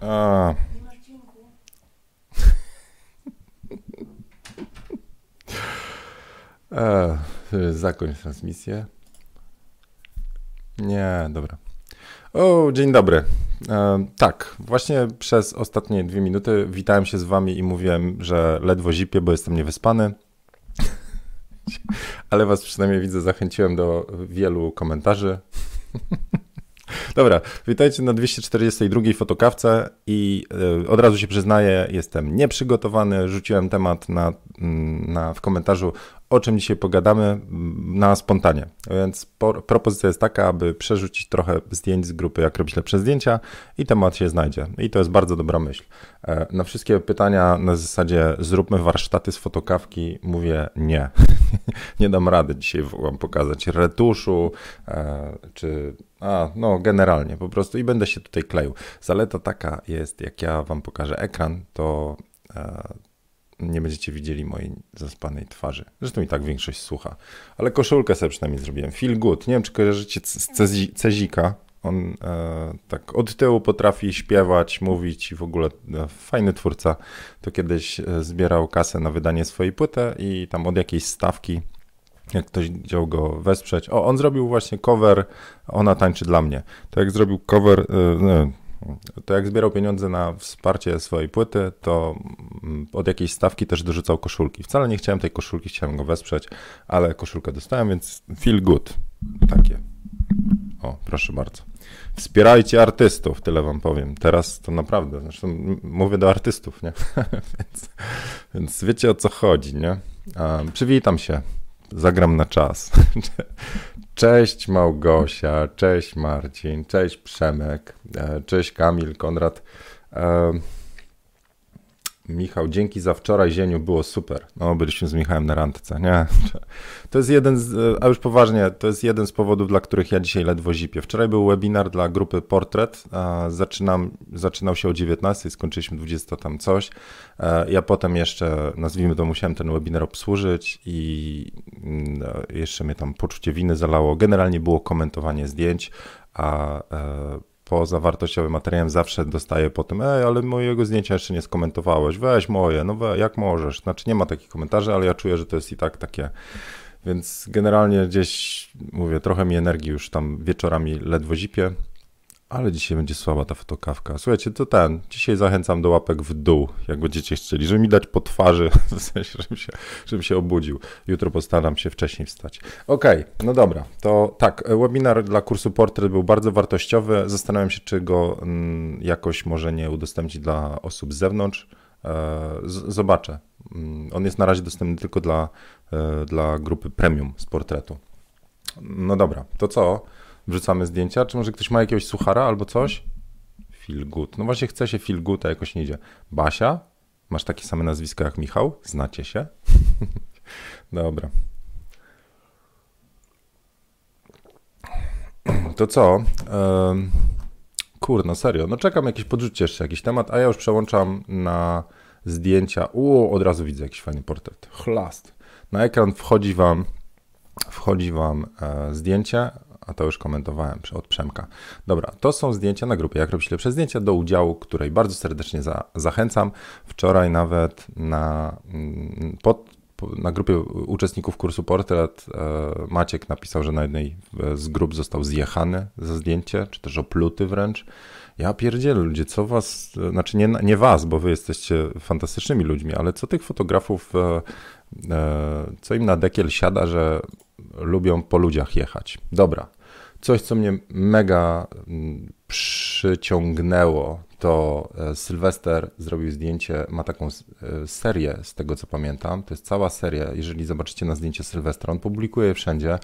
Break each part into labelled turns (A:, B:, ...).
A: A. E, zakończ transmisję. Nie, dobra. O, dzień dobry. E, tak, właśnie przez ostatnie dwie minuty witałem się z wami i mówiłem, że ledwo zipię, bo jestem niewyspany. Ale was przynajmniej widzę, zachęciłem do wielu komentarzy. Dobra, witajcie na 242 fotokawce i y, od razu się przyznaję, jestem nieprzygotowany. Rzuciłem temat na, mm, na, w komentarzu o czym dzisiaj pogadamy na spontanie. Więc propozycja jest taka, aby przerzucić trochę zdjęć z grupy Jak robić lepsze zdjęcia i temat się znajdzie. I to jest bardzo dobra myśl. E, na wszystkie pytania na zasadzie zróbmy warsztaty z fotokawki mówię nie. nie dam rady dzisiaj wam pokazać retuszu e, czy a, no generalnie po prostu i będę się tutaj kleił. Zaleta taka jest, jak ja wam pokażę ekran, to e, nie będziecie widzieli mojej zaspanej twarzy. Zresztą i tak większość słucha. Ale koszulkę sobie przynajmniej zrobiłem. Feel good. Nie wiem, czy kojarzycie z Cezika. On e, tak od tyłu potrafi śpiewać, mówić i w ogóle e, fajny twórca. To kiedyś e, zbierał kasę na wydanie swojej płyty i tam od jakiejś stawki jak ktoś chciał go wesprzeć. O, on zrobił właśnie cover Ona tańczy dla mnie. To jak zrobił cover, e, to jak zbierał pieniądze na wsparcie swojej płyty, to mm, od jakiejś stawki też dorzucał koszulki. Wcale nie chciałem tej koszulki, chciałem go wesprzeć, ale koszulkę dostałem, więc feel good. Takie. O, proszę bardzo. Wspierajcie artystów, tyle wam powiem. Teraz to naprawdę, zresztą mówię do artystów, nie? więc, więc wiecie o co chodzi, nie? Um, przywitam się zagram na czas. Cześć Małgosia, cześć Marcin, cześć Przemek, e, cześć Kamil, Konrad. E, Michał, dzięki za wczoraj, Zieniu, było super. No, byliśmy z Michałem na randce, nie? To jest jeden, z, a już poważnie, to jest jeden z powodów, dla których ja dzisiaj ledwo zipię. Wczoraj był webinar dla grupy Portret, zaczynam, zaczynał się o 19, skończyliśmy 20 tam coś. E, ja potem jeszcze, nazwijmy to, musiałem ten webinar obsłużyć i mm, jeszcze mnie tam poczucie winy zalało. Generalnie było komentowanie zdjęć, a e, poza wartościowym materiałem zawsze dostaję po tym, ej, ale mojego zdjęcia jeszcze nie skomentowałeś, weź moje, no we, jak możesz. Znaczy nie ma takich komentarzy, ale ja czuję, że to jest i tak takie, więc generalnie gdzieś, mówię, trochę mi energii już tam wieczorami ledwo zipie, ale dzisiaj będzie słaba ta fotokawka. Słuchajcie, to ten. Dzisiaj zachęcam do łapek w dół, jak będziecie chcieli, żeby mi dać po twarzy, w sensie, żebym się, żebym się obudził. Jutro postaram się wcześniej wstać. Okej, okay, no dobra. To tak, webinar dla kursu Portret był bardzo wartościowy. Zastanawiam się, czy go mm, jakoś może nie udostępnić dla osób z zewnątrz. E, zobaczę. Mm, on jest na razie dostępny tylko dla, e, dla grupy premium z portretu. No dobra, to co? Wrzucamy zdjęcia? Czy może ktoś ma jakiegoś suchara albo coś? Feel good. No właśnie chce się feel good, a jakoś nie idzie. Basia? Masz takie same nazwisko jak Michał? Znacie się? Dobra. To co? Um, kurno, serio. No czekam jakieś podrzucie jeszcze jakiś temat, a ja już przełączam na zdjęcia. U, od razu widzę jakiś fajny portret. Chlast. Na ekran wchodzi wam wchodzi wam e, zdjęcie, a to już komentowałem od Przemka. Dobra, to są zdjęcia na grupie Jak robić lepsze zdjęcia, do udziału której bardzo serdecznie za, zachęcam. Wczoraj nawet na, mm, pod, na grupie uczestników kursu Portret e, Maciek napisał, że na jednej z grup został zjechany za zdjęcie, czy też opluty wręcz. Ja pierdzielę ludzie, co was, znaczy nie, nie was, bo wy jesteście fantastycznymi ludźmi, ale co tych fotografów, e, e, co im na dekiel siada, że lubią po ludziach jechać. Dobra, Coś, co mnie mega mm, przyciągnęło, to e, Sylwester zrobił zdjęcie, ma taką e, serię z tego co pamiętam. To jest cała seria. Jeżeli zobaczycie na zdjęcie Sylwestra, on publikuje je wszędzie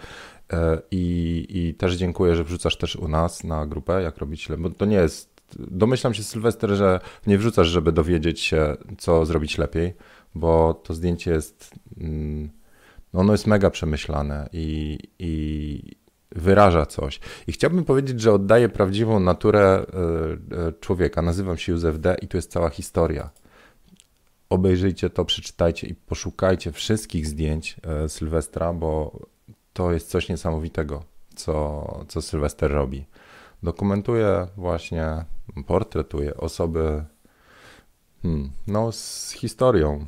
A: e, i, i też dziękuję, że wrzucasz też u nas na grupę, jak robić bo to nie jest. Domyślam się, Sylwester, że nie wrzucasz, żeby dowiedzieć się, co zrobić lepiej, bo to zdjęcie jest. Mm, no ono jest mega przemyślane i, i, wyraża coś. I chciałbym powiedzieć, że oddaje prawdziwą naturę e, e, człowieka. Nazywam się Józef D. i tu jest cała historia. Obejrzyjcie to, przeczytajcie i poszukajcie wszystkich zdjęć e, Sylwestra, bo to jest coś niesamowitego, co, co Sylwester robi. dokumentuje właśnie, portretuje osoby hmm, no, z historią.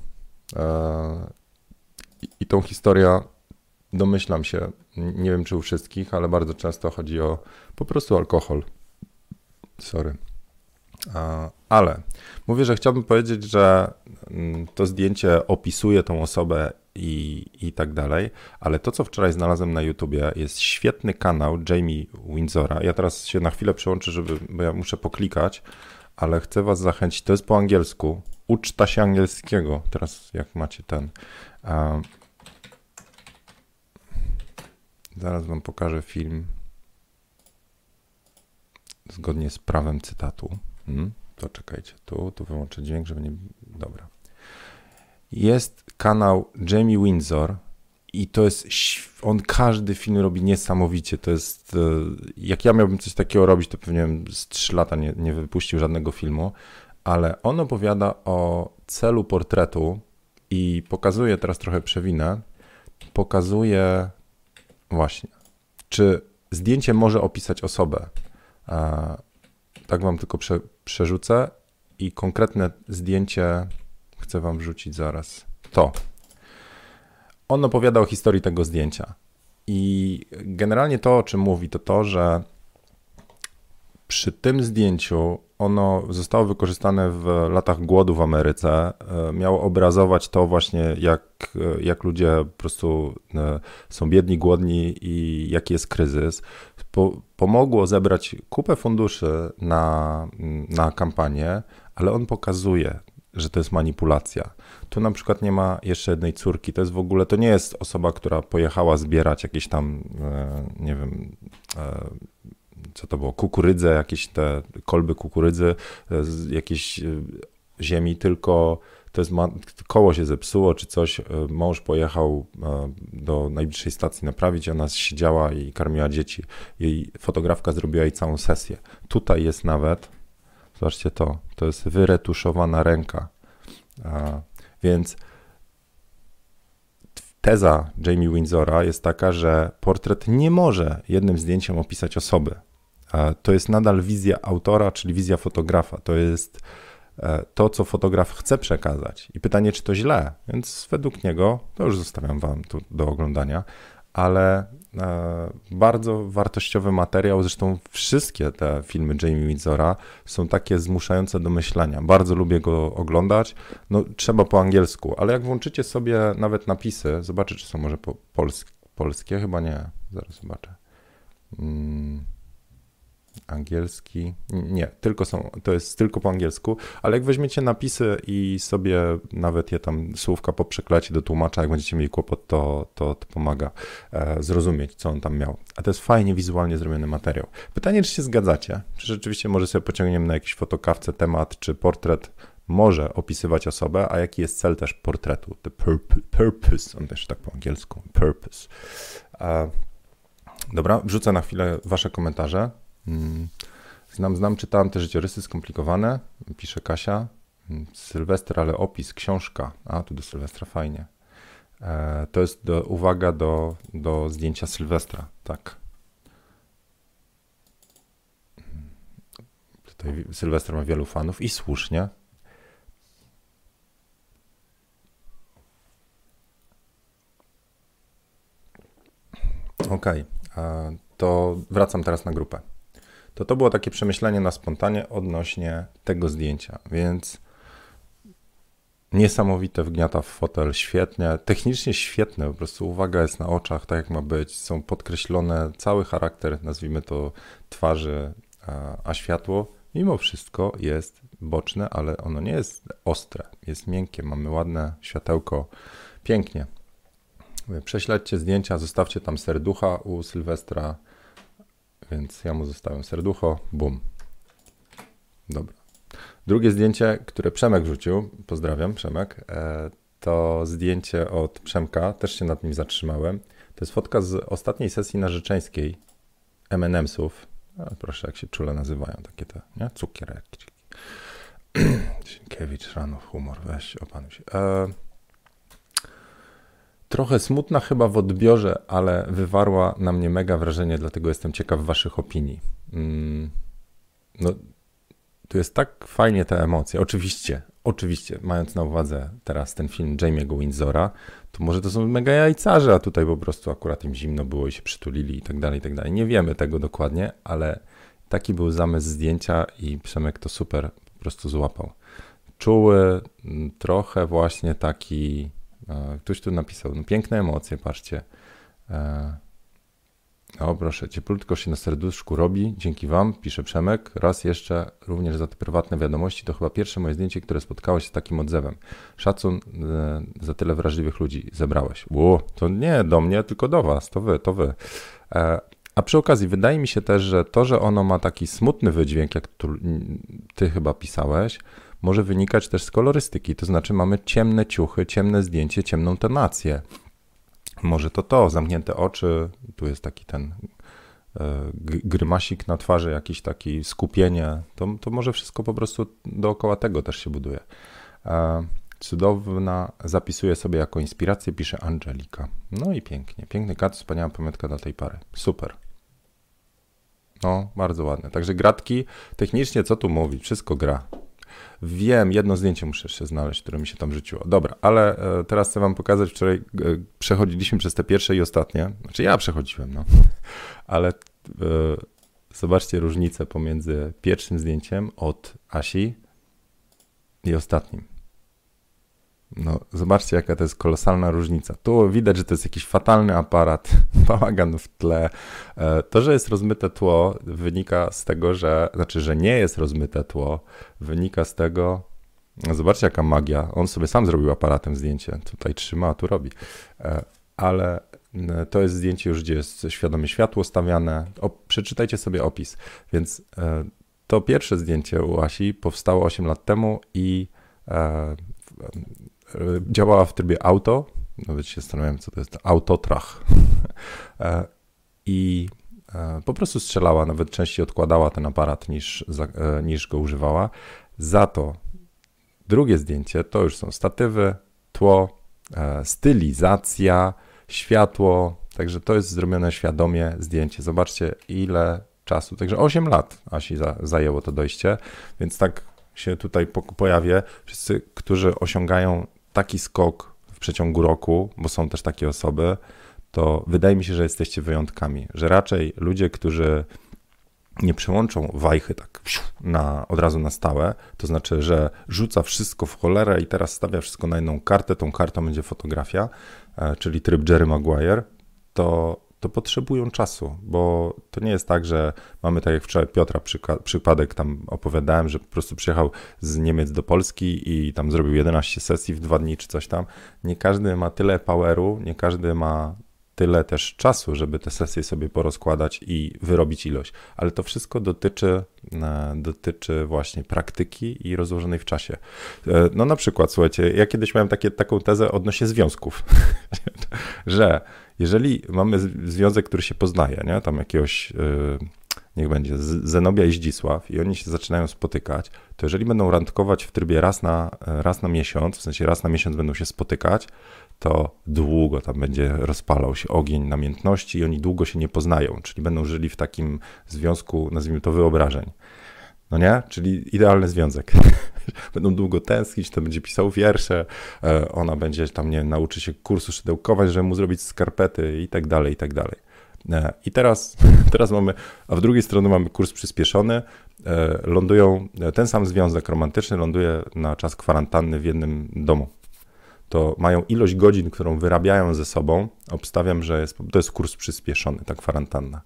A: I tą historię domyślam się, nie wiem czy u wszystkich, ale bardzo często chodzi o po prostu alkohol. Sorry. Ale mówię, że chciałbym powiedzieć, że mm, to zdjęcie opisuje tą osobę i, i tak dalej, ale to, co wczoraj znalazłem na YouTubie, jest świetny kanał Jamie Windsora. Ja teraz się na chwilę przełączę, żeby, bo ja muszę poklikać, ale chcę was zachęcić. To jest po angielsku. Uczta się angielskiego. Teraz jak macie ten. Zaraz wam pokażę film zgodnie z prawem cytatu. Hmm, to czekajcie, tu, tu wyłączę dźwięk, żeby nie... Dobra. Jest kanał Jamie Windsor i to jest, on każdy film robi niesamowicie, to jest, e, jak ja miałbym coś takiego robić, to pewnie z 3 lata nie, nie wypuścił żadnego filmu, ale on opowiada o celu portretu i pokazuje, teraz trochę przewinę, pokazuje właśnie, czy zdjęcie może opisać osobę. Tak wam tylko prze, przerzucę i konkretne zdjęcie chcę wam wrzucić zaraz. To. On opowiada o historii tego zdjęcia. I generalnie to, o czym mówi, to to, że przy tym zdjęciu ono zostało wykorzystane w latach głodu w Ameryce. E, miało obrazować to właśnie, jak, jak ludzie po prostu e, są biedni, głodni i jaki jest kryzys. pomogło zebrać kupę funduszy na, na kampanię, ale on pokazuje, że to jest manipulacja. Tu na przykład nie ma jeszcze jednej córki. To jest w ogóle, to nie jest osoba, która pojechała zbierać jakieś tam, e, nie wiem, co to było, kukurydzę, jakieś te kolby kukurydzy e, z jakiejś e, ziemi, tylko to jest koło się zepsuło czy coś, e, mąż pojechał do najbliższej stacji naprawić, ona siedziała i karmiła dzieci. Jej fotografka zrobiła jej całą sesję. Tutaj jest nawet, zobaczcie to, to jest wyretuszowana ręka. Więc teza Jamie Windsora jest taka, że portret nie może jednym zdjęciem opisać osoby to jest nadal wizja autora, czyli wizja fotografa. To jest e, to, co fotograf chce przekazać. I pytanie, czy to źle. Więc według niego, to już zostawiam Wam tu do oglądania, ale e, bardzo wartościowy materiał. Zresztą wszystkie te filmy Jamie Windsora są takie zmuszające do myślenia. Bardzo lubię go oglądać. No, trzeba po angielsku, ale jak włączycie sobie nawet napisy, zobaczę, czy są może po pols polskie. Chyba nie. Zaraz zobaczę. Hmm angielski. Nie, tylko są, to jest tylko po angielsku, ale jak weźmiecie napisy i sobie nawet je tam słówka poprzeklecie do tłumacza, jak będziecie mieli kłopot, to, to, to pomaga e, zrozumieć, co on tam miał. A to jest fajnie wizualnie zrobiony materiał. Pytanie, czy się zgadzacie? Czy rzeczywiście może sobie pociągniemy na jakiś fotokawce temat, czy portret może opisywać osobę, a jaki jest cel też portretu, the purpose, on też tak po angielsku, purpose. E, dobra, wrzucę na chwilę wasze komentarze. Mm. Znam, znam, czytałem te życiorysy skomplikowane, pisze Kasia. Mm, Sylwester, ale opis, książka. A, tu do Sylwestra fajnie. E, to jest do, uwaga do, do zdjęcia Sylwestra, tak. Mm. Tutaj Sylwester ma wielu fanów i słusznie. Okej, okay. to wracam teraz na grupę to to było takie przemyślenie na spontanie odnośnie tego zdjęcia, więc niesamowite wgniata w fotel, świetnie, technicznie świetne, po prostu uwaga jest na oczach, tak jak ma być, są podkreślone cały charakter, nazwijmy to twarzy, a, a światło mimo wszystko jest boczne, ale ono nie jest ostre, jest miękkie, mamy ładne światełko, pięknie. Prześledźcie zdjęcia, zostawcie tam serducha u Sylwestra, więc ja mu zostawiam serducho, bum. Dobra. Drugie zdjęcie, które Przemek wrzucił, pozdrawiam Przemek, e, to zdjęcie od Przemka, też się nad nim zatrzymałem. To jest fotka z ostatniej sesji narzeczeńskiej M&M'sów. proszę, jak się czule nazywają takie te, nie? Cukierki. Sienkiewicz, rano, humor, weź, opanuj się. E, Trochę smutna chyba w odbiorze, ale wywarła na mnie mega wrażenie, dlatego jestem ciekaw Waszych opinii. mm, no, tu jest tak fajnie te emocje. Oczywiście, oczywiście, mając na uwadze teraz ten film Jamie'ego Windsora, to może to są mega jajcarze, a tutaj po prostu akurat im zimno było i się przytulili i tak dalej, i tak dalej. Nie wiemy tego dokładnie, ale taki był zamysł zdjęcia i Przemek to super po prostu złapał. Czuły, mm, trochę właśnie taki, ktoś tu napisał, no piękne emocje, patrzcie. E, o, proszę, cieplutko się na serduszku robi, dzięki Wam, pisze Przemek. Raz jeszcze, również za te prywatne wiadomości, to chyba pierwsze moje zdjęcie, które spotkało się z takim odzewem. Szacun e, za tyle wrażliwych ludzi zebrałeś. Ło, to nie do mnie, tylko do Was, to Wy, to Wy. E, a przy okazji, wydaje mi się też, że to, że ono ma taki smutny wydźwięk, jak tu, Ty chyba pisałeś, może wynikać też z kolorystyki, to znaczy mamy ciemne ciuchy, ciemne zdjęcie, ciemną tonację. Może to to, zamknięte oczy, tu jest taki ten e, grymasik na twarzy, jakiś taki skupienie, to, to może wszystko po prostu dookoła tego też się buduje. E, cudowna, zapisuję sobie jako inspirację, pisze Angelika. No i pięknie, piękny kat, wspaniała pamiątka dla tej pary. Super. No, bardzo ładne. Także gratki, technicznie co tu mówić, wszystko gra. Wiem, jedno zdjęcie muszę jeszcze znaleźć, które mi się tam rzuciło. Dobra, ale e, teraz chcę wam pokazać, wczoraj e, przechodziliśmy przez te pierwsze i ostatnie. Znaczy ja przechodziłem, no. Ale e, zobaczcie różnicę pomiędzy pierwszym zdjęciem od Asi i ostatnim. No, zobaczcie, jaka to jest kolosalna różnica. Tu widać, że to jest jakiś fatalny aparat, bałagan w tle. E, to, że jest rozmyte tło, wynika z tego, że, znaczy, że nie jest rozmyte tło, wynika z tego, no zobaczcie, jaka magia. On sobie sam zrobił aparatem zdjęcie. Tutaj trzyma, a tu robi. E, ale to jest zdjęcie już, gdzie jest świadome światło stawiane. O, przeczytajcie sobie opis. Więc e, to pierwsze zdjęcie u Asi powstało 8 lat temu i działała w trybie auto. Nawet się zastanawiałem, co to jest autotrach. E, I e, po prostu strzelała, nawet częściej odkładała ten aparat niż, e, niż go używała. Za to drugie zdjęcie to już są statywy, tło, stylizacja, światło. Także to jest zrobione świadomie zdjęcie. Zobaczcie, ile czasu. Także 8 lat Asi zajęło to dojście, więc tak się tutaj pojawię. Wszyscy, którzy osiągają taki skok w przeciągu roku, bo są też takie osoby, to wydaje mi się, że jesteście wyjątkami, że raczej ludzie, którzy nie przełączą wajchy tak na, od razu na stałe, to znaczy, że rzuca wszystko w cholerę i teraz stawia wszystko na jedną kartę, tą kartą będzie fotografia, e, czyli tryb Jerry Maguire, to to potrzebują czasu, bo to nie jest tak, że mamy tak jak wczoraj Piotra przypadek, tam opowiadałem, że po prostu przyjechał z Niemiec do Polski i tam zrobił 11 sesji w dwa dni czy coś tam. Nie każdy ma tyle poweru, nie każdy ma tyle też czasu, żeby te sesje sobie porozkładać i wyrobić ilość, ale to wszystko dotyczy, e, dotyczy właśnie praktyki i rozłożonej w czasie. E, no na przykład, słuchajcie, ja kiedyś miałem takie, taką tezę odnośnie związków, że jeżeli mamy związek, który się poznaje, nie? tam jakiegoś, yy, niech będzie Zenobia i Zdzisław i oni się zaczynają spotykać, to jeżeli będą randkować w trybie raz na, raz na miesiąc, w sensie raz na miesiąc będą się spotykać, to długo tam będzie rozpalał się ogień namiętności i oni długo się nie poznają, czyli będą żyli w takim związku, nazwijmy to wyobrażeń. No nie? Czyli idealny związek. Będą długo tęsknić, to będzie pisał wiersze, e, ona będzie tam, nie nauczy się kursu szydełkować, żeby mu zrobić skarpety i tak dalej, i tak dalej. E, I teraz, teraz mamy, a w drugiej stronie mamy kurs przyspieszony, e, lądują, ten sam związek romantyczny ląduje na czas kwarantanny w jednym domu to mają ilość godzin, którą wyrabiają ze sobą. Obstawiam, że jest, to jest kurs przyspieszony, ta kwarantanna.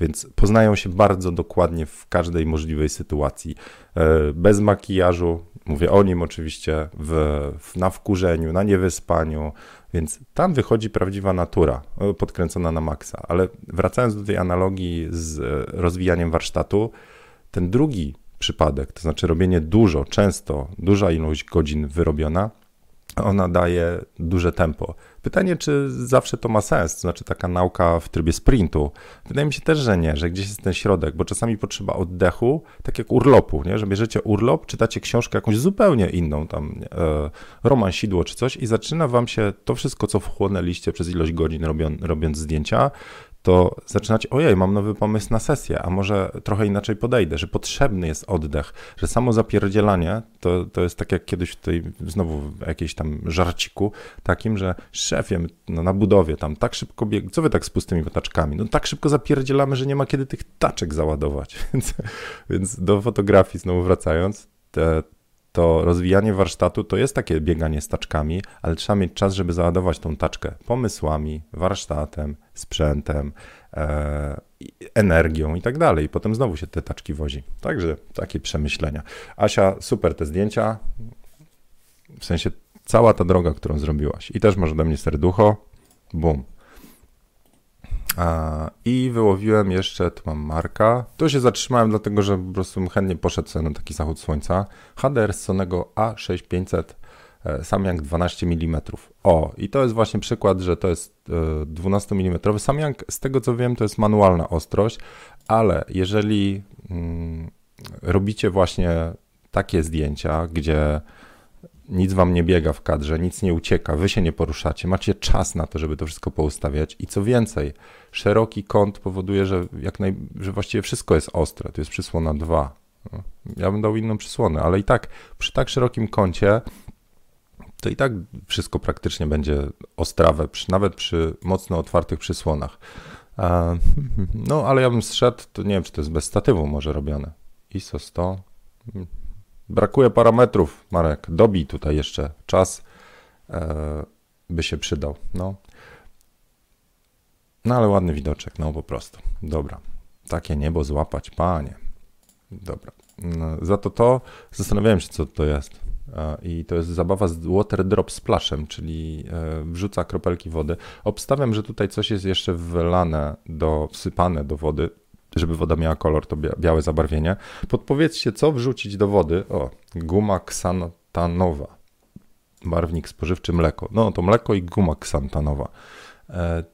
A: Więc poznają się bardzo dokładnie w każdej możliwej sytuacji. E, bez makijażu, mówię o nim oczywiście, w, na wkurzeniu, na niewyspaniu, więc tam wychodzi prawdziwa natura, e, podkręcona na maksa. Ale wracając do tej analogii z e, rozwijaniem warsztatu, ten drugi przypadek, to znaczy robienie dużo, często, duża ilość godzin wyrobiona, ona daje duże tempo. Pytanie, czy zawsze to ma sens, to znaczy taka nauka w trybie sprintu. Wydaje mi się też, że nie, że gdzieś jest ten środek, bo czasami potrzeba oddechu, tak jak urlopu, nie? że bierzecie urlop, czytacie książkę jakąś zupełnie inną, tam e, roman Sidło czy coś i zaczyna wam się to wszystko, co wchłonęliście przez ilość godzin robią, robiąc zdjęcia, to zaczynacie, ojej, mam nowy pomysł na sesję, a może trochę inaczej podejdę, że potrzebny jest oddech, że samo zapierdzielanie to, to jest tak jak kiedyś tutaj znowu w jakiejś tam żarciku takim, że szefie, no na budowie tam tak szybko bieg, co wy tak z pustymi taczkami? No tak szybko zapierdzielamy, że nie ma kiedy tych taczek załadować, więc, więc do fotografii znowu wracając, te, to rozwijanie warsztatu to jest takie bieganie taczkami, ale trzeba mieć czas, żeby załadować tą taczkę pomysłami, warsztatem, sprzętem, e, energią i tak dalej. I potem znowu się te taczki wozi. Także takie przemyślenia. Asia, super te zdjęcia. W sensie cała ta droga, którą zrobiłaś. I też masz ode mnie serducho. Bum. I wyłowiłem jeszcze, tu mam Marka. Tu się zatrzymałem, dlatego że po prostu chętnie poszedł sobie na taki zachód słońca. HDR Sonego A6500 e, Samyang 12 mm. O, i to jest właśnie przykład, że to jest 12 mm. Samyang, z tego co wiem, to jest manualna ostrość, ale jeżeli mm, robicie właśnie takie zdjęcia, gdzie nic wam nie biega w kadrze, nic nie ucieka, wy się nie poruszacie, macie czas na to, żeby to wszystko poustawiać i co więcej, szeroki kąt powoduje, że, jak naj, że właściwie wszystko jest ostre, to jest przysłona 2. No, ja bym dał inną przysłonę, ale i tak przy tak szerokim kącie to i tak wszystko praktycznie będzie ostrawe, przy, nawet przy mocno otwartych przysłonach. No, ale ja bym zszedł, to nie wiem, czy to jest bez statywu może robione. ISO 100, Brakuje parametrów, Marek. Dobij tutaj jeszcze czas, e, by się przydał. No. no ale ładny widoczek, no po prostu. Dobra. Takie niebo złapać, panie. Dobra. No, za to to zastanawiałem się, co to jest. E, I to jest zabawa z water drop splashem, czyli e, wrzuca kropelki wody. Obstawiam, że tutaj coś jest jeszcze wylane, do, wsypane do wody żeby woda miała kolor, to białe zabarwienie. Podpowiedzcie, co wrzucić do wody. O, guma ksantanowa. Barwnik spożywczy mleko. No to mleko i guma ksantanowa. E,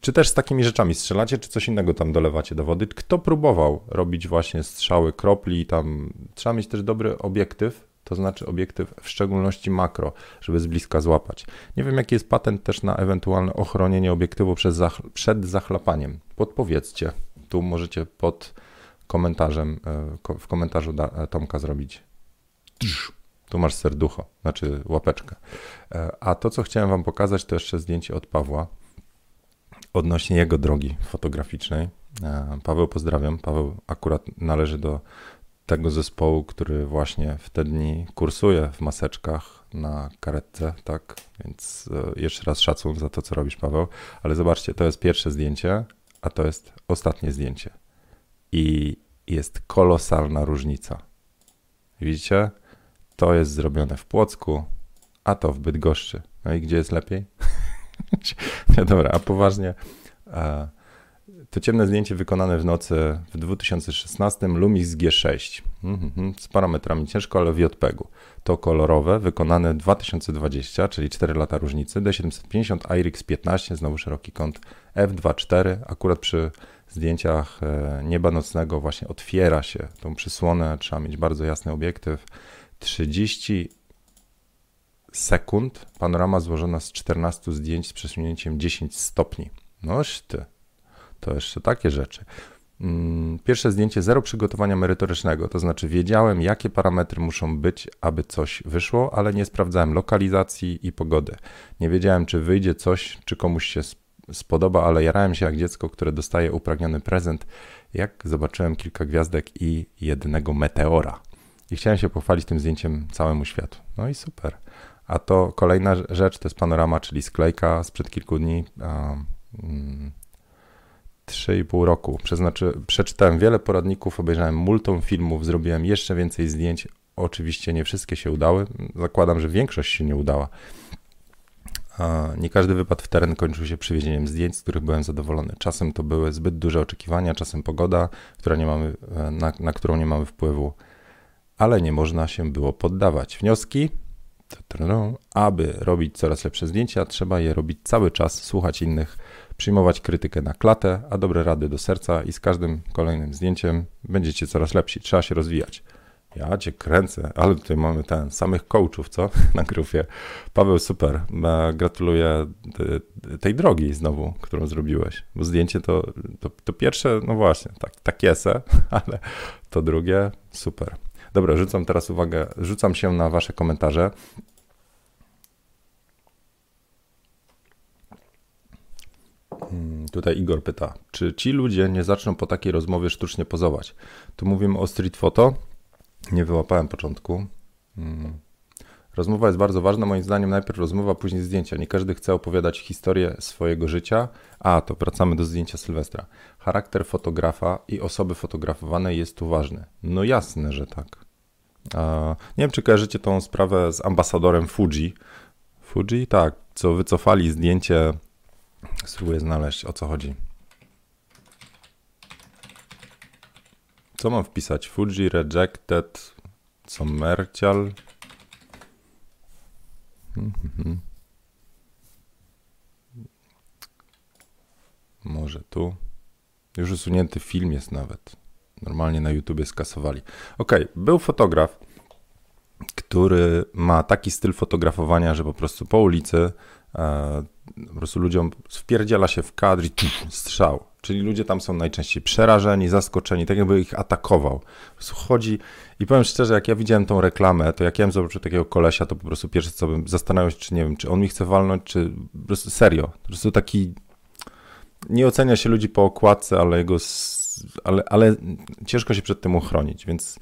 A: czy też z takimi rzeczami strzelacie, czy coś innego tam dolewacie do wody? Kto próbował robić właśnie strzały kropli? Tam trzeba mieć też dobry obiektyw, to znaczy obiektyw w szczególności makro, żeby z bliska złapać. Nie wiem, jaki jest patent też na ewentualne ochronienie obiektywu przed, przed zachlapaniem. Podpowiedzcie tu możecie pod komentarzem, e, w komentarzu e, Tomka zrobić. Tu masz serducho, znaczy łapeczkę. E, a to, co chciałem Wam pokazać, to jeszcze zdjęcie od Pawła odnośnie jego drogi fotograficznej. Paweł pozdrawiam. Paweł akurat należy do tego zespołu, który właśnie w te dni kursuje w maseczkach na karetce, tak? Więc jeszcze raz szacun za to, co robisz, Paweł. Ale zobaczcie, to jest pierwsze zdjęcie, a to jest ostatnie zdjęcie. I jest kolosalna różnica. Widzicie? To jest zrobione w Płocku, a to w Bydgoszczy. No i gdzie jest lepiej? no dobra, a poważnie. To ciemne zdjęcie wykonane w nocy w 2016 Lumix G6 mhm, z parametrami ciężko, ale w JPEG-u. To kolorowe, wykonane 2020, czyli 4 lata różnicy, D750 IRIX 15, znowu szeroki kąt F2.4, akurat przy zdjęciach e, nieba nocnego właśnie otwiera się tą przysłonę, trzeba mieć bardzo jasny obiektyw. 30 sekund, panorama złożona z 14 zdjęć z przesunięciem 10 stopni. Noż ty, to jeszcze takie rzeczy. Mm, pierwsze zdjęcie zero przygotowania merytorycznego, to znaczy wiedziałem, jakie parametry muszą być, aby coś wyszło, ale nie sprawdzałem lokalizacji i pogody. Nie wiedziałem, czy wyjdzie coś, czy komuś się spodoba, ale jarałem się jak dziecko, które dostaje upragniony prezent, jak zobaczyłem kilka gwiazdek i jednego meteora. I chciałem się pochwalić tym zdjęciem całemu światu. No i super. A to kolejna rzecz to jest panorama, czyli sklejka sprzed kilku dni. Um, 3,5 roku. Przeznaczy, przeczytałem wiele poradników, obejrzałem multum filmów, zrobiłem jeszcze więcej zdjęć. Oczywiście nie wszystkie się udały. Zakładam, że większość się nie udała. Nie każdy wypad w teren kończył się przywiezieniem zdjęć, z których byłem zadowolony. Czasem to były zbyt duże oczekiwania, czasem pogoda, która nie mamy, e, na, na którą nie mamy wpływu, ale nie można się było poddawać. Wnioski? Aby robić coraz lepsze zdjęcia, trzeba je robić cały czas, słuchać innych, przyjmować krytykę na klatę, a dobre rady do serca i z każdym kolejnym zdjęciem będziecie coraz lepsi. Trzeba się rozwijać. Ja cię kręcę, ale tutaj mamy ten, samych coachów, co? Na grupie. Paweł, super. Gratuluję tej drogi znowu, którą zrobiłeś. Bo zdjęcie to, to, to pierwsze, no właśnie, tak, takiese, ale to drugie super. Dobra, rzucam teraz uwagę, rzucam się na wasze komentarze. Hmm, tutaj Igor pyta, czy ci ludzie nie zaczną po takiej rozmowie sztucznie pozować? Tu mówimy o street photo. Nie wyłapałem początku. Hmm. Rozmowa jest bardzo ważna, moim zdaniem najpierw rozmowa, później zdjęcia. Nie każdy chce opowiadać historię swojego życia. A, to wracamy do zdjęcia Sylwestra. Charakter fotografa i osoby fotografowanej jest tu ważny. No jasne, że tak. nie wiem, czy kojarzycie tą sprawę z ambasadorem Fuji. Fuji? Tak, co wycofali zdjęcie. Spróbuję znaleźć, o co chodzi. Co mam wpisać? Fuji rejected commercial Mhm. Może tu. Już usunięty film jest nawet. Normalnie na YouTubie skasowali. Ok, był fotograf, który ma taki styl fotografowania, że po prostu po ulicy po prostu ludziom wpierdziela się w kadr i strzał. Czyli ludzie tam są najczęściej przerażeni, zaskoczeni, tak jakby ich atakował. Po prostu chodzi i powiem szczerze, jak ja widziałem tą reklamę, to jak ja bym zobaczył takiego kolesia, to po prostu pierwsze co bym zastanawiał się, czy nie wiem, czy on mi chce walnąć, czy po prostu serio. Po prostu taki nie ocenia się ludzi po okładce, ale jego ale, ale ciężko się przed tym uchronić, więc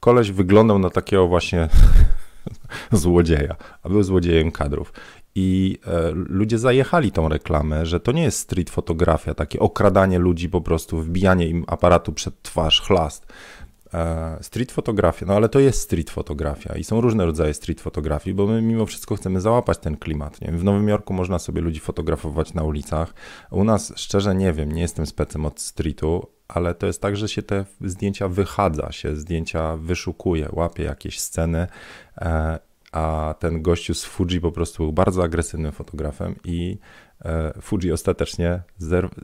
A: koleś wyglądał na takiego właśnie złodzieja, a był złodziejem kadrów. I e, ludzie zajechali tą reklamę, że to nie jest street fotografia, takie okradanie ludzi po prostu, wbijanie im aparatu przed twarz, chlast. E, street fotografia, no ale to jest street fotografia i są różne rodzaje street fotografii, bo my mimo wszystko chcemy załapać ten klimat. Nie? W Nowym Jorku można sobie ludzi fotografować na ulicach. U nas szczerze nie wiem, nie jestem specem od streetu, ale to jest tak, że się te zdjęcia wychadza, się zdjęcia wyszukuje, łapie jakieś sceny e, a ten gościu z Fuji po prostu był bardzo agresywnym fotografem i Fuji ostatecznie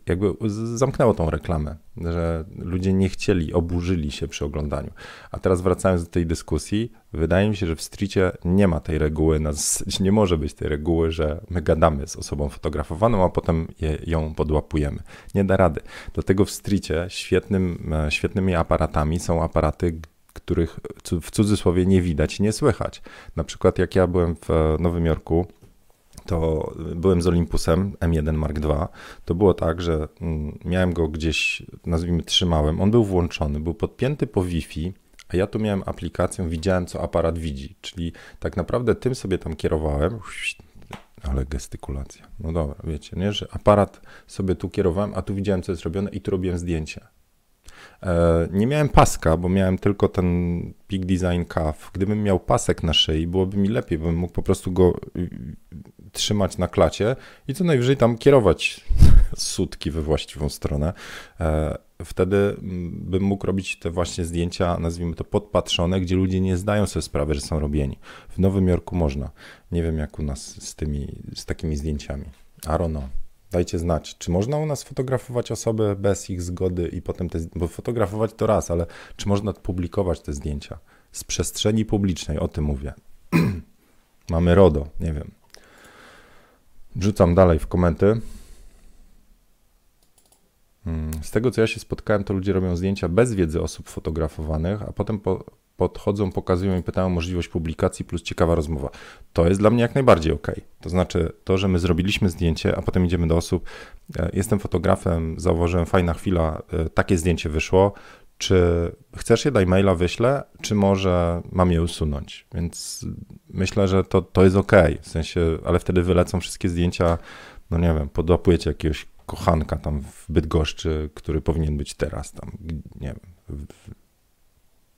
A: jakby zamknęło tą reklamę, że ludzie nie chcieli, oburzyli się przy oglądaniu. A teraz wracając do tej dyskusji, wydaje mi się, że w stricie nie ma tej reguły, nie może być tej reguły, że my gadamy z osobą fotografowaną, a potem je, ją podłapujemy. Nie da rady. Dlatego w stricie świetnym, e, świetnymi aparatami są aparaty, których w cudzysłowie nie widać i nie słychać. Na przykład jak ja byłem w e, Nowym Jorku, to byłem z Olympusem M1 Mark II. To było tak, że mm, miałem go gdzieś, nazwijmy, trzymałem. On był włączony, był podpięty po Wi-Fi, a ja tu miałem aplikację, widziałem, co aparat widzi. Czyli tak naprawdę tym sobie tam kierowałem. Ale gestykulacja. No dobra, wiecie, nie, że aparat sobie tu kierowałem, a tu widziałem, co jest robione i tu robiłem zdjęcia. E, nie miałem paska, bo miałem tylko ten Peak Design Cuff. Gdybym miał pasek na szyi, byłoby mi lepiej, bym mógł po prostu go y, trzymać na klacie i co najwyżej tam kierować sutki we właściwą stronę. E, wtedy mm, bym mógł robić te właśnie zdjęcia, nazwijmy to podpatrzone, gdzie ludzie nie zdają sobie sprawy, że są robieni. W Nowym Jorku można. Nie wiem jak u nas z tymi, z takimi zdjęciami. Arono. Dajcie znać, czy można u nas fotografować osoby bez ich zgody i potem te, bo fotografować to raz, ale czy można publikować te zdjęcia z przestrzeni publicznej, o tym mówię. Mamy RODO, nie wiem. Rzucam dalej w komenty. Hmm, z tego co ja się spotkałem, to ludzie robią zdjęcia bez wiedzy osób fotografowanych, a potem po, podchodzą, pokazują i pytają o możliwość publikacji plus ciekawa rozmowa. To jest dla mnie jak najbardziej ok. To znaczy to, że my zrobiliśmy zdjęcie, a potem idziemy do osób. E, jestem fotografem, zauważyłem, fajna chwila, e, takie zdjęcie wyszło. Czy chcesz je, daj maila, wyślę, czy może mam je usunąć? Więc myślę, że to, to jest ok. W sensie, ale wtedy wylecą wszystkie zdjęcia, no nie wiem, podłapujecie jakiegoś kochanka tam w Bydgoszczy, który powinien być teraz tam, nie wiem, w,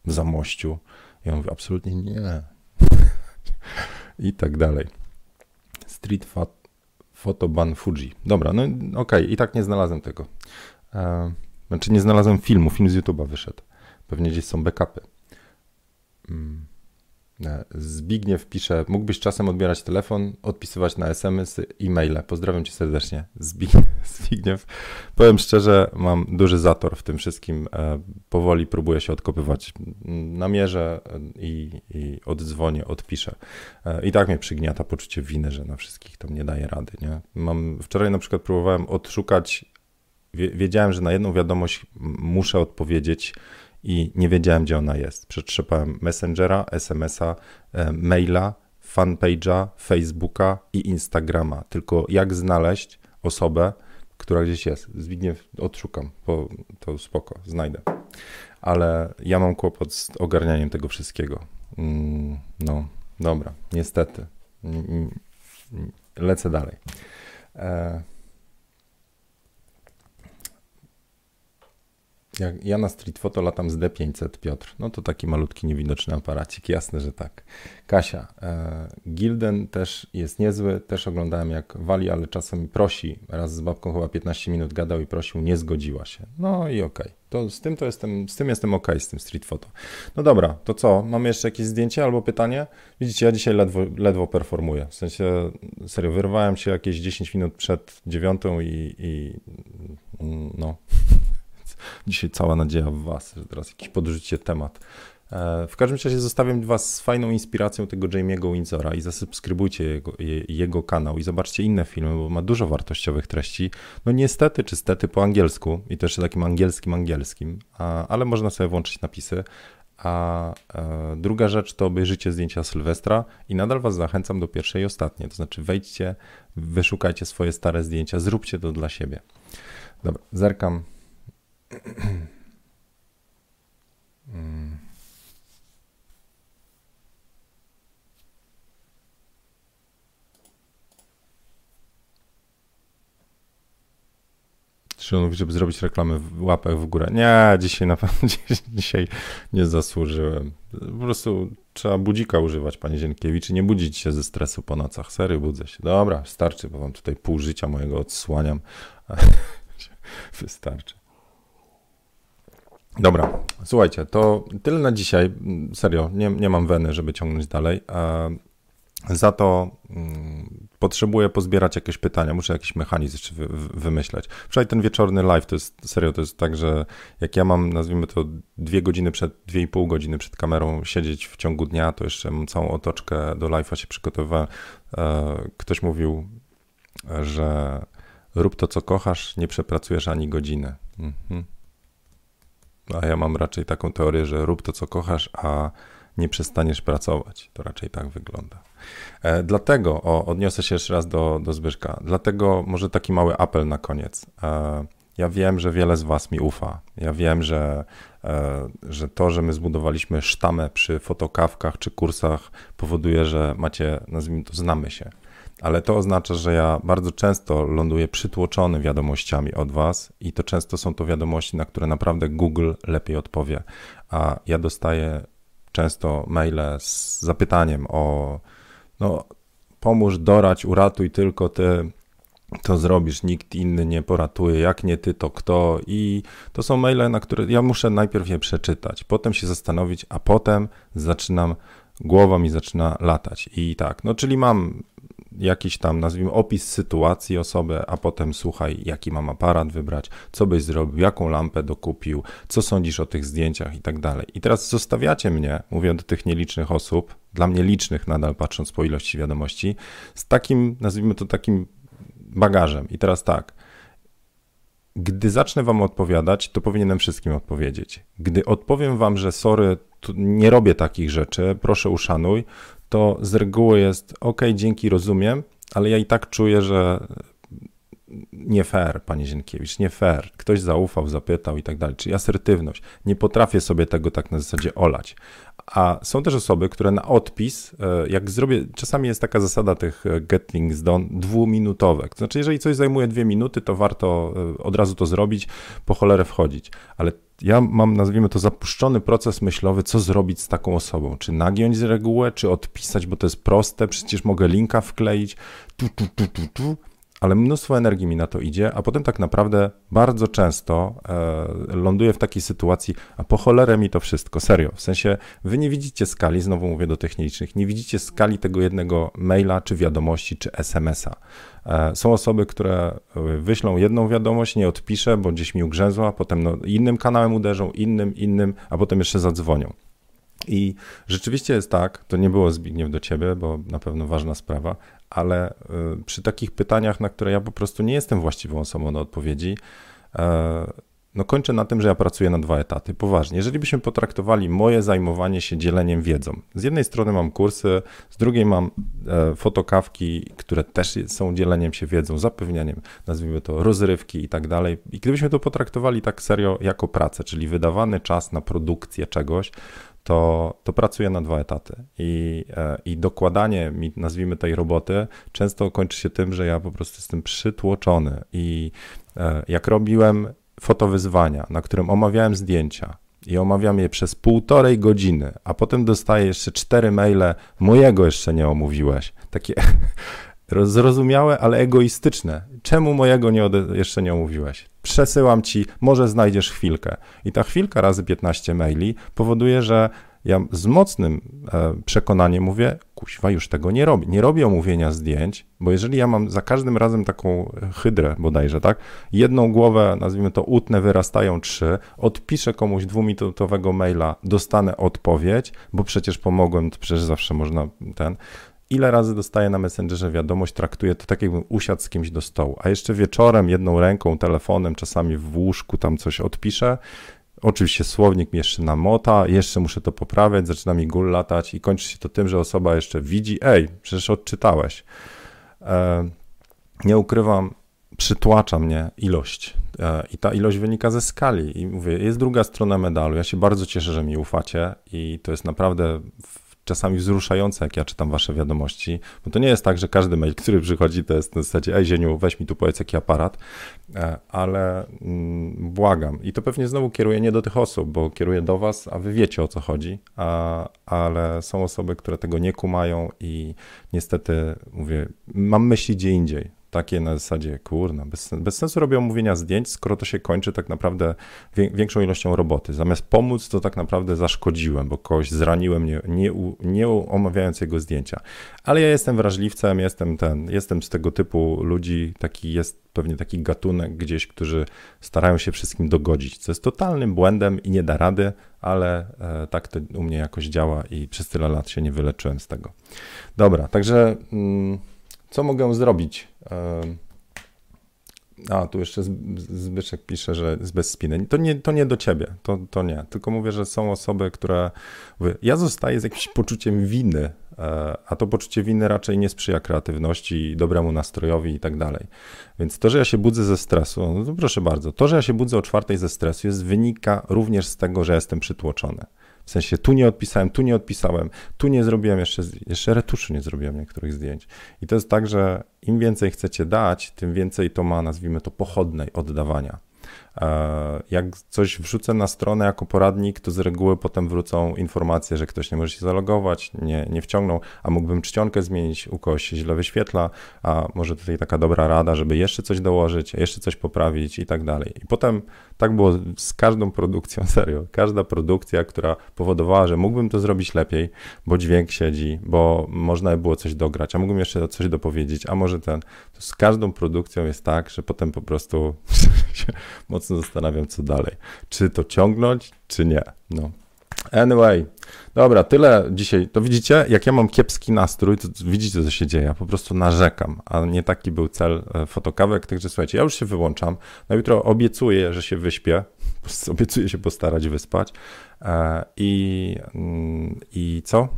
A: w Zamościu. Ja mówię, absolutnie nie. I tak dalej. Street Photoban Fuji. Dobra, no okej, okay. i tak nie znalazłem tego. E, znaczy nie znalazłem filmu, film z YouTube'a wyszedł. Pewnie gdzieś są backupy. Mm. E, Zbigniew pisze, mógłbyś czasem odbierać telefon, odpisywać na SMS, e-maile. Pozdrawiam cię serdecznie. Zbigniew. Powiem szczerze, mam duży zator w tym wszystkim. E, powoli próbuję się odkopywać. Namierzę i, i oddzwonię, odpiszę. I tak mnie przygniata poczucie winy, że na wszystkich to nie daje rady. Nie? Mam, wczoraj na przykład próbowałem odszukać, wiedziałem, że na jedną wiadomość muszę odpowiedzieć, i nie wiedziałem, gdzie ona jest. Przetrzepałem Messengera, SMS-a, e, maila, fanpage'a, Facebooka i Instagrama. Tylko jak znaleźć osobę, która gdzieś jest. Zbigniew, odszukam, bo to spoko, znajdę. Ale ja mam kłopot z ogarnianiem tego wszystkiego. Mm, no, dobra, niestety. Mm, mm, lecę dalej. Jak ja na street photo latam z D500, Piotr. No to taki malutki, niewidoczny aparacik, jasne, że tak. Kasia, e, Gilden też jest niezły, też oglądałem jak wali, ale czasem prosi. Raz z babką chyba 15 minut gadał i prosił, nie zgodziła się. No i okej. Okay. To z tym to jestem, z tym jestem ok, z tym street photo. No dobra, to co? Mamy jeszcze jakieś zdjęcie albo pytanie? Widzicie, ja dzisiaj ledwo, ledwo performuję. W sensie, serio, wyrwałem się jakieś 10 minut przed dziewiątą i, i no, dzisiaj cała nadzieja w Was, że teraz jakiś podrzucicie temat. E, w każdym razie zostawiam Was z fajną inspiracją tego Jamie'ego Windsora i zasubskrybujcie jego, jego kanał i zobaczcie inne filmy, bo ma dużo wartościowych treści. No niestety czy stety po angielsku i też takim angielskim angielskim, ale można sobie włączyć napisy. A e, druga rzecz to obejrzycie zdjęcia Sylwestra i nadal Was zachęcam do pierwszej i ostatniej. To znaczy wejdźcie, wyszukajcie swoje stare zdjęcia, zróbcie to dla siebie. Dobra, zerkam Hmm. Czy żeby zrobić reklamę w łapach w górę? Nie, dzisiaj na pewno dzisiaj nie zasłużyłem. Po prostu trzeba budzika używać, panie Zienkiewicz, nie budzić się ze stresu po nocach. Sery, budzę się. Dobra, wystarczy, bo wam tutaj pół życia mojego odsłaniam. Wystarczy. Dobra, słuchajcie, to tyle na dzisiaj. Serio, nie, nie mam weny, żeby ciągnąć dalej. Za to mm, potrzebuję pozbierać jakieś pytania, muszę jakiś mechanizm jeszcze wy, wymyśleć. Wczoraj ten wieczorny live, to jest serio, to jest tak, że jak ja mam, nazwijmy to, dwie godziny przed, dwie i pół godziny przed kamerą siedzieć w ciągu dnia, to jeszcze mam całą otoczkę do live'a się przygotowywałem. E, ktoś mówił, że rób to, co kochasz, nie przepracujesz ani godziny. Mhm. A ja mam raczej taką teorię, że rób to, co kochasz, a nie przestaniesz pracować. To raczej tak wygląda. E, dlatego, o, odniosę się jeszcze raz do, do Zbyszka, dlatego może taki mały apel na koniec. E, ja wiem, że wiele z Was mi ufa. Ja wiem, że, e, że to, że my zbudowaliśmy sztamę przy fotokawkach czy kursach, powoduje, że macie, nazwijmy to, znamy się ale to oznacza, że ja bardzo często ląduję przytłoczony wiadomościami od Was i to często są to wiadomości, na które naprawdę Google lepiej odpowie. A ja dostaję często maile z zapytaniem o no, pomóż, dorać, uratuj tylko Ty, to zrobisz, nikt inny nie poratuje, jak nie ty, to kto. I to są maile, na które ja muszę najpierw je przeczytać, potem się zastanowić, a potem zaczynam, głowa mi zaczyna latać. I tak, no czyli mam jakiś tam, nazwijmy, opis sytuacji osoby, a potem słuchaj, jaki mam aparat wybrać, co byś zrobił, jaką lampę dokupił, co sądzisz o tych zdjęciach i tak dalej. I teraz zostawiacie mnie, mówię do tych nielicznych osób, dla mnie licznych nadal patrząc po ilości wiadomości, z takim, nazwijmy to takim bagażem. I teraz tak, gdy zacznę wam odpowiadać, to powinienem wszystkim odpowiedzieć. Gdy odpowiem wam, że sorry, nie robię takich rzeczy, proszę uszanuj, to z reguły jest ok, dzięki, rozumiem, ale ja i tak czuję, że nie fair, panie Zienkiewicz, nie fair. Ktoś zaufał, zapytał i tak dalej. Czyli asertywność. Nie potrafię sobie tego tak na zasadzie olać. A są też osoby, które na odpis, e, jak zrobię, czasami jest taka zasada tych e, get things done, dwuminutowe. To znaczy, jeżeli coś zajmuje dwie minuty, to warto e, od razu to zrobić, po cholerę wchodzić. Ale ja mam, nazwijmy to, zapuszczony proces myślowy, co zrobić z taką osobą. Czy nagiąć z regułę, czy odpisać, bo to jest proste, przecież mogę linka wkleić, tu, tu, tu, tu, tu ale mnóstwo energii mi na to idzie, a potem tak naprawdę bardzo często e, ląduję w takiej sytuacji, a po cholerę mi to wszystko, serio. W sensie wy nie widzicie skali, znowu mówię do technicznych, nie widzicie skali tego jednego maila, czy wiadomości, czy SMS-a. E, są osoby, które e, wyślą jedną wiadomość, nie odpiszę, bo gdzieś mi ugrzęzła, potem no, innym kanałem uderzą, innym, innym, a potem jeszcze zadzwonią. I rzeczywiście jest tak, to nie było Zbigniew do ciebie, bo na pewno ważna sprawa, ale y, przy takich pytaniach, na które ja po prostu nie jestem właściwą osobą do odpowiedzi, e, no kończę na tym, że ja pracuję na dwa etaty. Poważnie. Jeżeli byśmy potraktowali moje zajmowanie się dzieleniem wiedzą, z jednej strony mam kursy, z drugiej mam e, fotokawki, które też są dzieleniem się wiedzą, zapewnianiem, nazwijmy to rozrywki i tak dalej. I gdybyśmy to potraktowali tak serio jako pracę, czyli wydawany czas na produkcję czegoś, to, to pracuję na dwa etaty. I, e, I dokładanie mi, nazwijmy tej roboty, często kończy się tym, że ja po prostu jestem przytłoczony. I e, jak robiłem fotowyzwania, na którym omawiałem zdjęcia, i omawiam je przez półtorej godziny, a potem dostaję jeszcze cztery maile, mojego jeszcze nie omówiłeś. Takie zrozumiałe, ale egoistyczne. Czemu mojego nie jeszcze nie omówiłeś? Przesyłam ci, może znajdziesz chwilkę. I ta chwilka razy 15 maili powoduje, że ja z mocnym e, przekonaniem mówię, kuźwa, już tego nie robię. Nie robię omówienia zdjęć, bo jeżeli ja mam za każdym razem taką hydrę bodajże, tak, jedną głowę, nazwijmy to utnę, wyrastają trzy, odpiszę komuś dwuminutowego maila, dostanę odpowiedź, bo przecież pomogłem, to przecież zawsze można ten, ile razy dostaję na Messengerze wiadomość, traktuję to tak, jakbym usiadł z kimś do stołu, a jeszcze wieczorem jedną ręką, telefonem, czasami w łóżku tam coś odpiszę. Oczywiście słownik mi jeszcze namota, jeszcze muszę to poprawiać, zaczyna mi gul latać i kończy się to tym, że osoba jeszcze widzi, ej, przecież odczytałeś. E, nie ukrywam, przytłacza mnie ilość. E, I ta ilość wynika ze skali. I mówię, jest druga strona medalu. Ja się bardzo cieszę, że mi ufacie, i to jest naprawdę czasami wzruszające, jak ja czytam wasze wiadomości, bo to nie jest tak, że każdy mail, który przychodzi, to jest w zasadzie, ej Zieniu, weź mi tu powiedz jaki aparat, e, ale mm, błagam. I to pewnie znowu kieruję nie do tych osób, bo kieruję do was, a wy wiecie o co chodzi, a, ale są osoby, które tego nie kumają i niestety, mówię, mam myśli gdzie indziej takie na zasadzie, kurna, bez, bez sensu robią omówienia zdjęć, skoro to się kończy tak naprawdę większą ilością roboty. Zamiast pomóc, to tak naprawdę zaszkodziłem, bo kogoś zraniłem, nie, nie, nie omawiając jego zdjęcia. Ale ja jestem wrażliwcem, jestem ten, jestem z tego typu ludzi, taki jest pewnie taki gatunek gdzieś, którzy starają się wszystkim dogodzić, co jest totalnym błędem i nie da rady, ale e, tak to u mnie jakoś działa i przez tyle lat się nie wyleczyłem z tego. Dobra, także... Mm, co mogę zrobić? A, tu jeszcze Zbyszek pisze, że jest bez spiny. To nie, to nie do ciebie, to, to nie. Tylko mówię, że są osoby, które. Ja zostaję z jakimś poczuciem winy, e, a to poczucie winy raczej nie sprzyja kreatywności, dobremu nastrojowi i tak dalej. Więc to, że ja się budzę ze stresu, no proszę bardzo, to, że ja się budzę o czwartej ze stresu, jest wynika również z tego, że jestem przytłoczony. W sensie tu nie odpisałem, tu nie odpisałem, tu nie zrobiłem jeszcze, jeszcze retuszu nie zrobiłem niektórych zdjęć. I to jest tak, że im więcej chcecie dać, tym więcej to ma, nazwijmy to, pochodnej oddawania. E, jak coś wrzucę na stronę jako poradnik, to z reguły potem wrócą informacje, że ktoś nie może się zalogować, nie, nie wciągnął, a mógłbym czcionkę zmienić, u kogoś się źle wyświetla, a może tutaj taka dobra rada, żeby jeszcze coś dołożyć, jeszcze coś poprawić i tak dalej. I potem tak było z każdą produkcją, serio. Każda produkcja, która powodowała, że mógłbym to zrobić lepiej, bo dźwięk siedzi, bo można było coś dograć, a mógłbym jeszcze coś dopowiedzieć, a może ten. To z każdą produkcją jest tak, że potem po prostu się mocno zastanawiam, co dalej. Czy to ciągnąć, czy nie. No. Anyway, dobra, tyle dzisiaj. To widzicie, jak ja mam kiepski nastrój, to widzicie, co się dzieje. Ja po prostu narzekam, a nie taki był cel e, fotokawek. Także słuchajcie, ja już się wyłączam. Na jutro obiecuję, że się wyśpię. Obiecuję się postarać wyspać. E, I, mm, i co?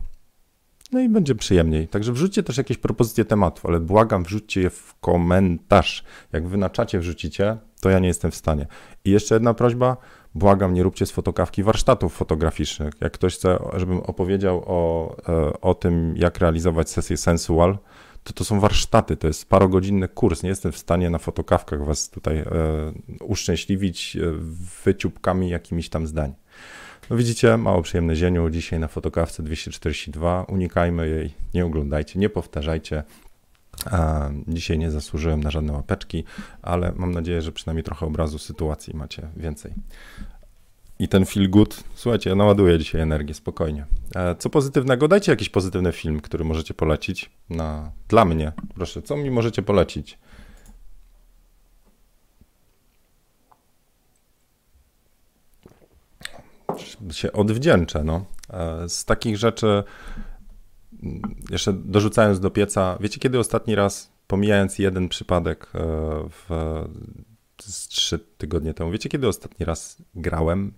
A: No i będzie przyjemniej. Także wrzućcie też jakieś propozycje tematów, ale błagam, wrzućcie je w komentarz. Jak wy na czacie wrzucicie, to ja nie jestem w stanie. I jeszcze jedna prośba, błagam, nie róbcie z fotokawki warsztatów fotograficznych. Jak ktoś chce, żebym opowiedział o, e, o tym, jak realizować sesję sensual, to to są warsztaty, to jest parogodzinny kurs. Nie jestem w stanie na fotokawkach was tutaj e, uszczęśliwić e, wyciupkami jakimiś tam zdań. No widzicie, mało przyjemne zieniu dzisiaj na fotokawce 242. Unikajmy jej, nie oglądajcie, nie powtarzajcie. Dzisiaj nie zasłużyłem na żadne łapeczki, ale mam nadzieję, że przynajmniej trochę obrazu sytuacji macie więcej. I ten feel good, słuchajcie, naładuję dzisiaj energię, spokojnie. E, co pozytywnego? Dajcie jakiś pozytywny film, który możecie polecić na, dla mnie. Proszę, co mi możecie polecić? Się odwdzięczę. No. E, z takich rzeczy, mm, jeszcze dorzucając do pieca, wiecie kiedy ostatni raz, pomijając jeden przypadek e, w, z trzy tygodnie temu, wiecie kiedy ostatni raz grałem?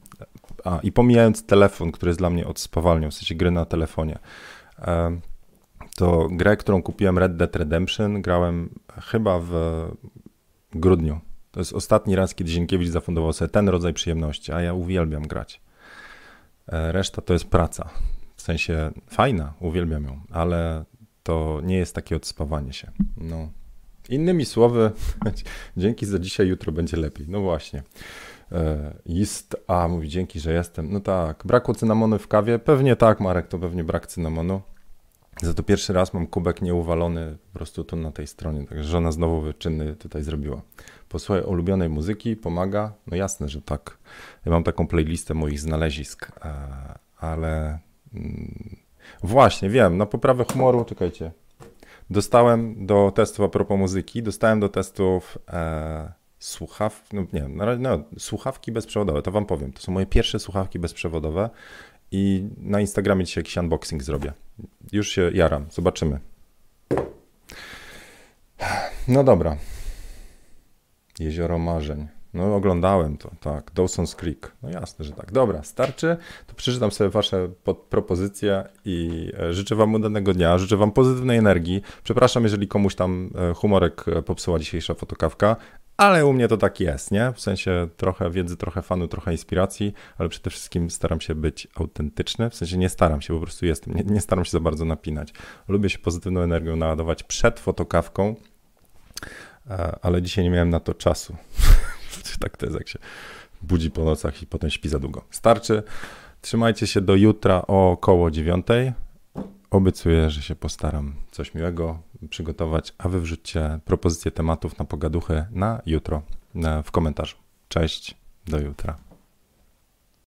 A: A, i pomijając telefon, który jest dla mnie odspawalnią, w sensie gry na telefonie, e, to grę, którą kupiłem Red Dead Redemption, grałem chyba w grudniu. To jest ostatni raz, kiedy Zienkiewicz zafundował sobie ten rodzaj przyjemności, a ja uwielbiam grać. E, reszta to jest praca. W sensie fajna, uwielbiam ją, ale to nie jest takie odspawanie się. No. Innymi słowy, dzięki za dzisiaj, jutro będzie lepiej. No właśnie. E, jest, a mówi dzięki, że jestem. No tak, brakło cynamonu w kawie? Pewnie tak, Marek, to pewnie brak cynamonu. Za to pierwszy raz mam kubek nieuwalony po prostu tu na tej stronie, także żona znowu wyczynny tutaj zrobiła. Posłuchaj ulubionej muzyki, pomaga? No jasne, że tak. Ja mam taką playlistę moich znalezisk, e, ale mm, właśnie, wiem, na poprawę humoru, czekajcie. Dostałem do testów a propos muzyki, dostałem do testów e, słuchaw, no nie no, no, słuchawki bezprzewodowe, to wam powiem. To są moje pierwsze słuchawki bezprzewodowe i na Instagramie dzisiaj jakiś unboxing zrobię. Już się jaram, zobaczymy. No dobra. Jezioro Marzeń. No oglądałem to, tak. Dawson's Creek. No jasne, że tak. Dobra, starczy. To przeczytam sobie wasze propozycje i e, życzę wam udanego dnia, życzę wam pozytywnej energii. Przepraszam, jeżeli komuś tam e, humorek e, popsuła dzisiejsza fotokawka, ale u mnie to tak jest, nie? W sensie trochę wiedzy, trochę fanu, trochę inspiracji, ale przede wszystkim staram się być autentyczny, w sensie nie staram się, po prostu jestem, nie, nie staram się za bardzo napinać. Lubię się pozytywną energią naładować przed fotokawką, ale dzisiaj nie miałem na to czasu. tak to jest, jak się budzi po nocach i potem śpi za długo. Starczy. Trzymajcie się do jutra o około dziewiątej. Obiecuję, że się postaram coś miłego przygotować, a wy wrzućcie propozycje tematów na pogaduchę na jutro w komentarzu. Cześć, do jutra.